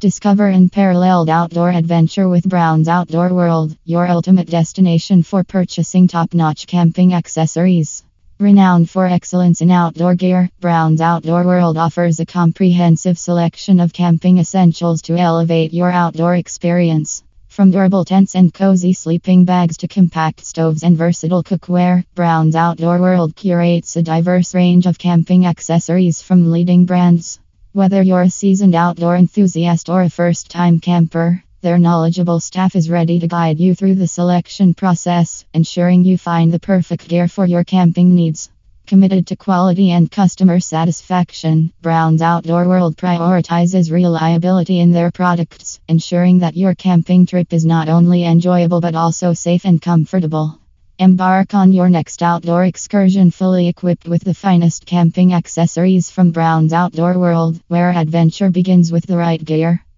Discover unparalleled outdoor adventure with Brown's Outdoor World, your ultimate destination for purchasing top notch camping accessories. Renowned for excellence in outdoor gear, Brown's Outdoor World offers a comprehensive selection of camping essentials to elevate your outdoor experience. From durable tents and cozy sleeping bags to compact stoves and versatile cookware, Brown's Outdoor World curates a diverse range of camping accessories from leading brands. Whether you're a seasoned outdoor enthusiast or a first time camper, their knowledgeable staff is ready to guide you through the selection process, ensuring you find the perfect gear for your camping needs. Committed to quality and customer satisfaction, Brown's Outdoor World prioritizes reliability in their products, ensuring that your camping trip is not only enjoyable but also safe and comfortable. Embark on your next outdoor excursion fully equipped with the finest camping accessories from Brown's Outdoor World, where adventure begins with the right gear.